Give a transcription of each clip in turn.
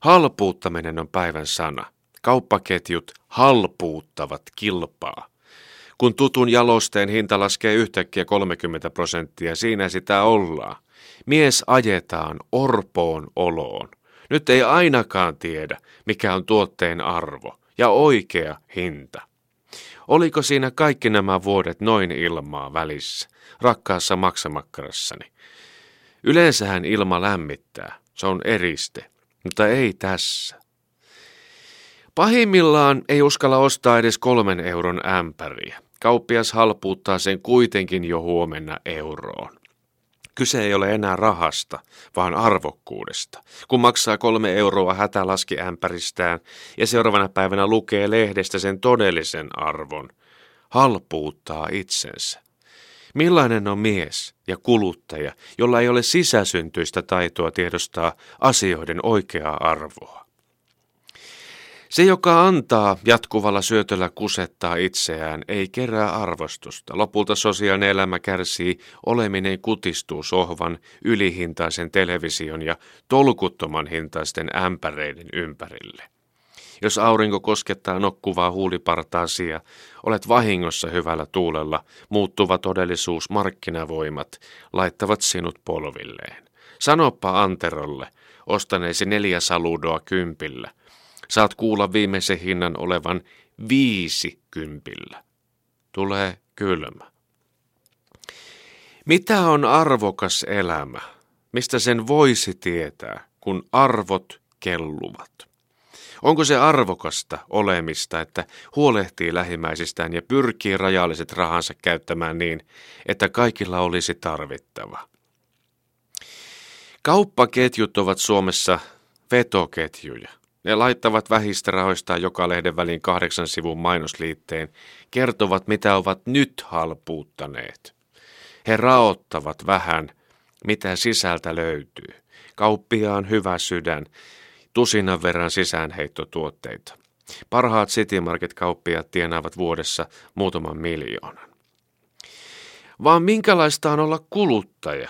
Halpuuttaminen on päivän sana. Kauppaketjut halpuuttavat kilpaa. Kun tutun jalosteen hinta laskee yhtäkkiä 30 prosenttia, siinä sitä ollaan. Mies ajetaan orpoon oloon. Nyt ei ainakaan tiedä, mikä on tuotteen arvo ja oikea hinta. Oliko siinä kaikki nämä vuodet noin ilmaa välissä, rakkaassa maksamakarassani? Yleensähän ilma lämmittää, se on eriste, mutta ei tässä. Pahimmillaan ei uskalla ostaa edes kolmen euron ämpäriä. Kauppias halpuuttaa sen kuitenkin jo huomenna euroon. Kyse ei ole enää rahasta, vaan arvokkuudesta. Kun maksaa kolme euroa hätälaskiämpäristään ja seuraavana päivänä lukee lehdestä sen todellisen arvon, halpuuttaa itsensä. Millainen on mies ja kuluttaja, jolla ei ole sisäsyntyistä taitoa tiedostaa asioiden oikeaa arvoa? Se, joka antaa jatkuvalla syötöllä kusettaa itseään, ei kerää arvostusta. Lopulta sosiaalinen elämä kärsii, oleminen kutistuu sohvan, ylihintaisen television ja tolkuttoman hintaisten ämpäreiden ympärille. Jos aurinko koskettaa nokkuvaa huulipartaasi ja olet vahingossa hyvällä tuulella, muuttuva todellisuus, markkinavoimat laittavat sinut polvilleen. Sanoppa Anterolle, ostaneesi neljä saludoa kympillä, saat kuulla viimeisen hinnan olevan viisi kympillä. Tulee kylmä. Mitä on arvokas elämä? Mistä sen voisi tietää, kun arvot kelluvat? Onko se arvokasta olemista, että huolehtii lähimmäisistään ja pyrkii rajalliset rahansa käyttämään niin, että kaikilla olisi tarvittava? Kauppaketjut ovat Suomessa vetoketjuja. Ne laittavat vähistä rahoistaan joka lehden väliin kahdeksan sivun mainosliitteen, kertovat mitä ovat nyt halpuuttaneet. He raottavat vähän, mitä sisältä löytyy. Kauppiaan hyvä sydän, tusinan verran sisäänheittotuotteita. Parhaat City Market-kauppiaat tienaavat vuodessa muutaman miljoonan. Vaan minkälaista on olla kuluttaja?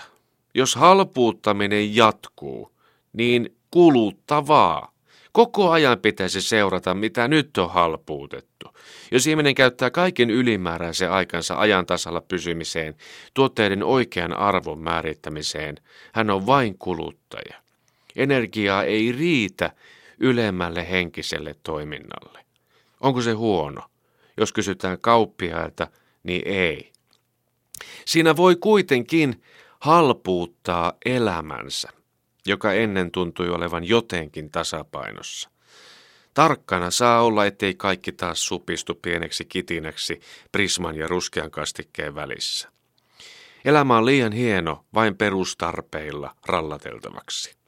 Jos halpuuttaminen jatkuu, niin kuluttavaa. Koko ajan pitäisi seurata, mitä nyt on halpuutettu. Jos ihminen käyttää kaiken ylimääräisen aikansa ajan tasalla pysymiseen, tuotteiden oikean arvon määrittämiseen, hän on vain kuluttaja. Energiaa ei riitä ylemmälle henkiselle toiminnalle. Onko se huono? Jos kysytään kauppiailta, niin ei. Siinä voi kuitenkin halpuuttaa elämänsä joka ennen tuntui olevan jotenkin tasapainossa. Tarkkana saa olla, ettei kaikki taas supistu pieneksi kitinäksi prisman ja ruskean kastikkeen välissä. Elämä on liian hieno vain perustarpeilla rallateltavaksi.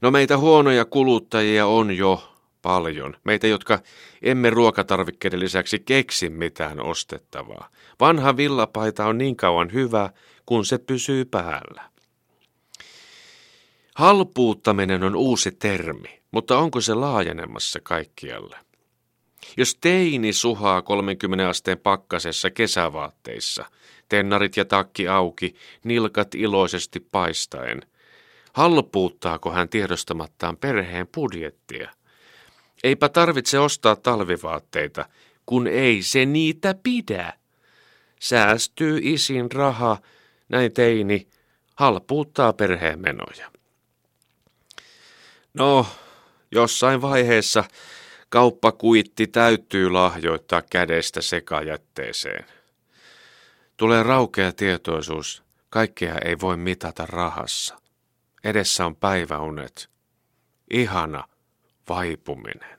No meitä huonoja kuluttajia on jo paljon. Meitä, jotka emme ruokatarvikkeiden lisäksi keksi mitään ostettavaa. Vanha villapaita on niin kauan hyvä, kun se pysyy päällä. Halpuuttaminen on uusi termi, mutta onko se laajenemassa kaikkialle? Jos teini suhaa 30 asteen pakkasessa kesävaatteissa, tennarit ja takki auki, nilkat iloisesti paistaen, halpuuttaako hän tiedostamattaan perheen budjettia? Eipä tarvitse ostaa talvivaatteita, kun ei se niitä pidä. Säästyy isin raha, näin teini, halpuuttaa perheen menoja. No, jossain vaiheessa kauppakuitti täytyy lahjoittaa kädestä sekajätteeseen. Tulee raukea tietoisuus, kaikkea ei voi mitata rahassa. Edessä on päiväunet. Ihana vaipuminen.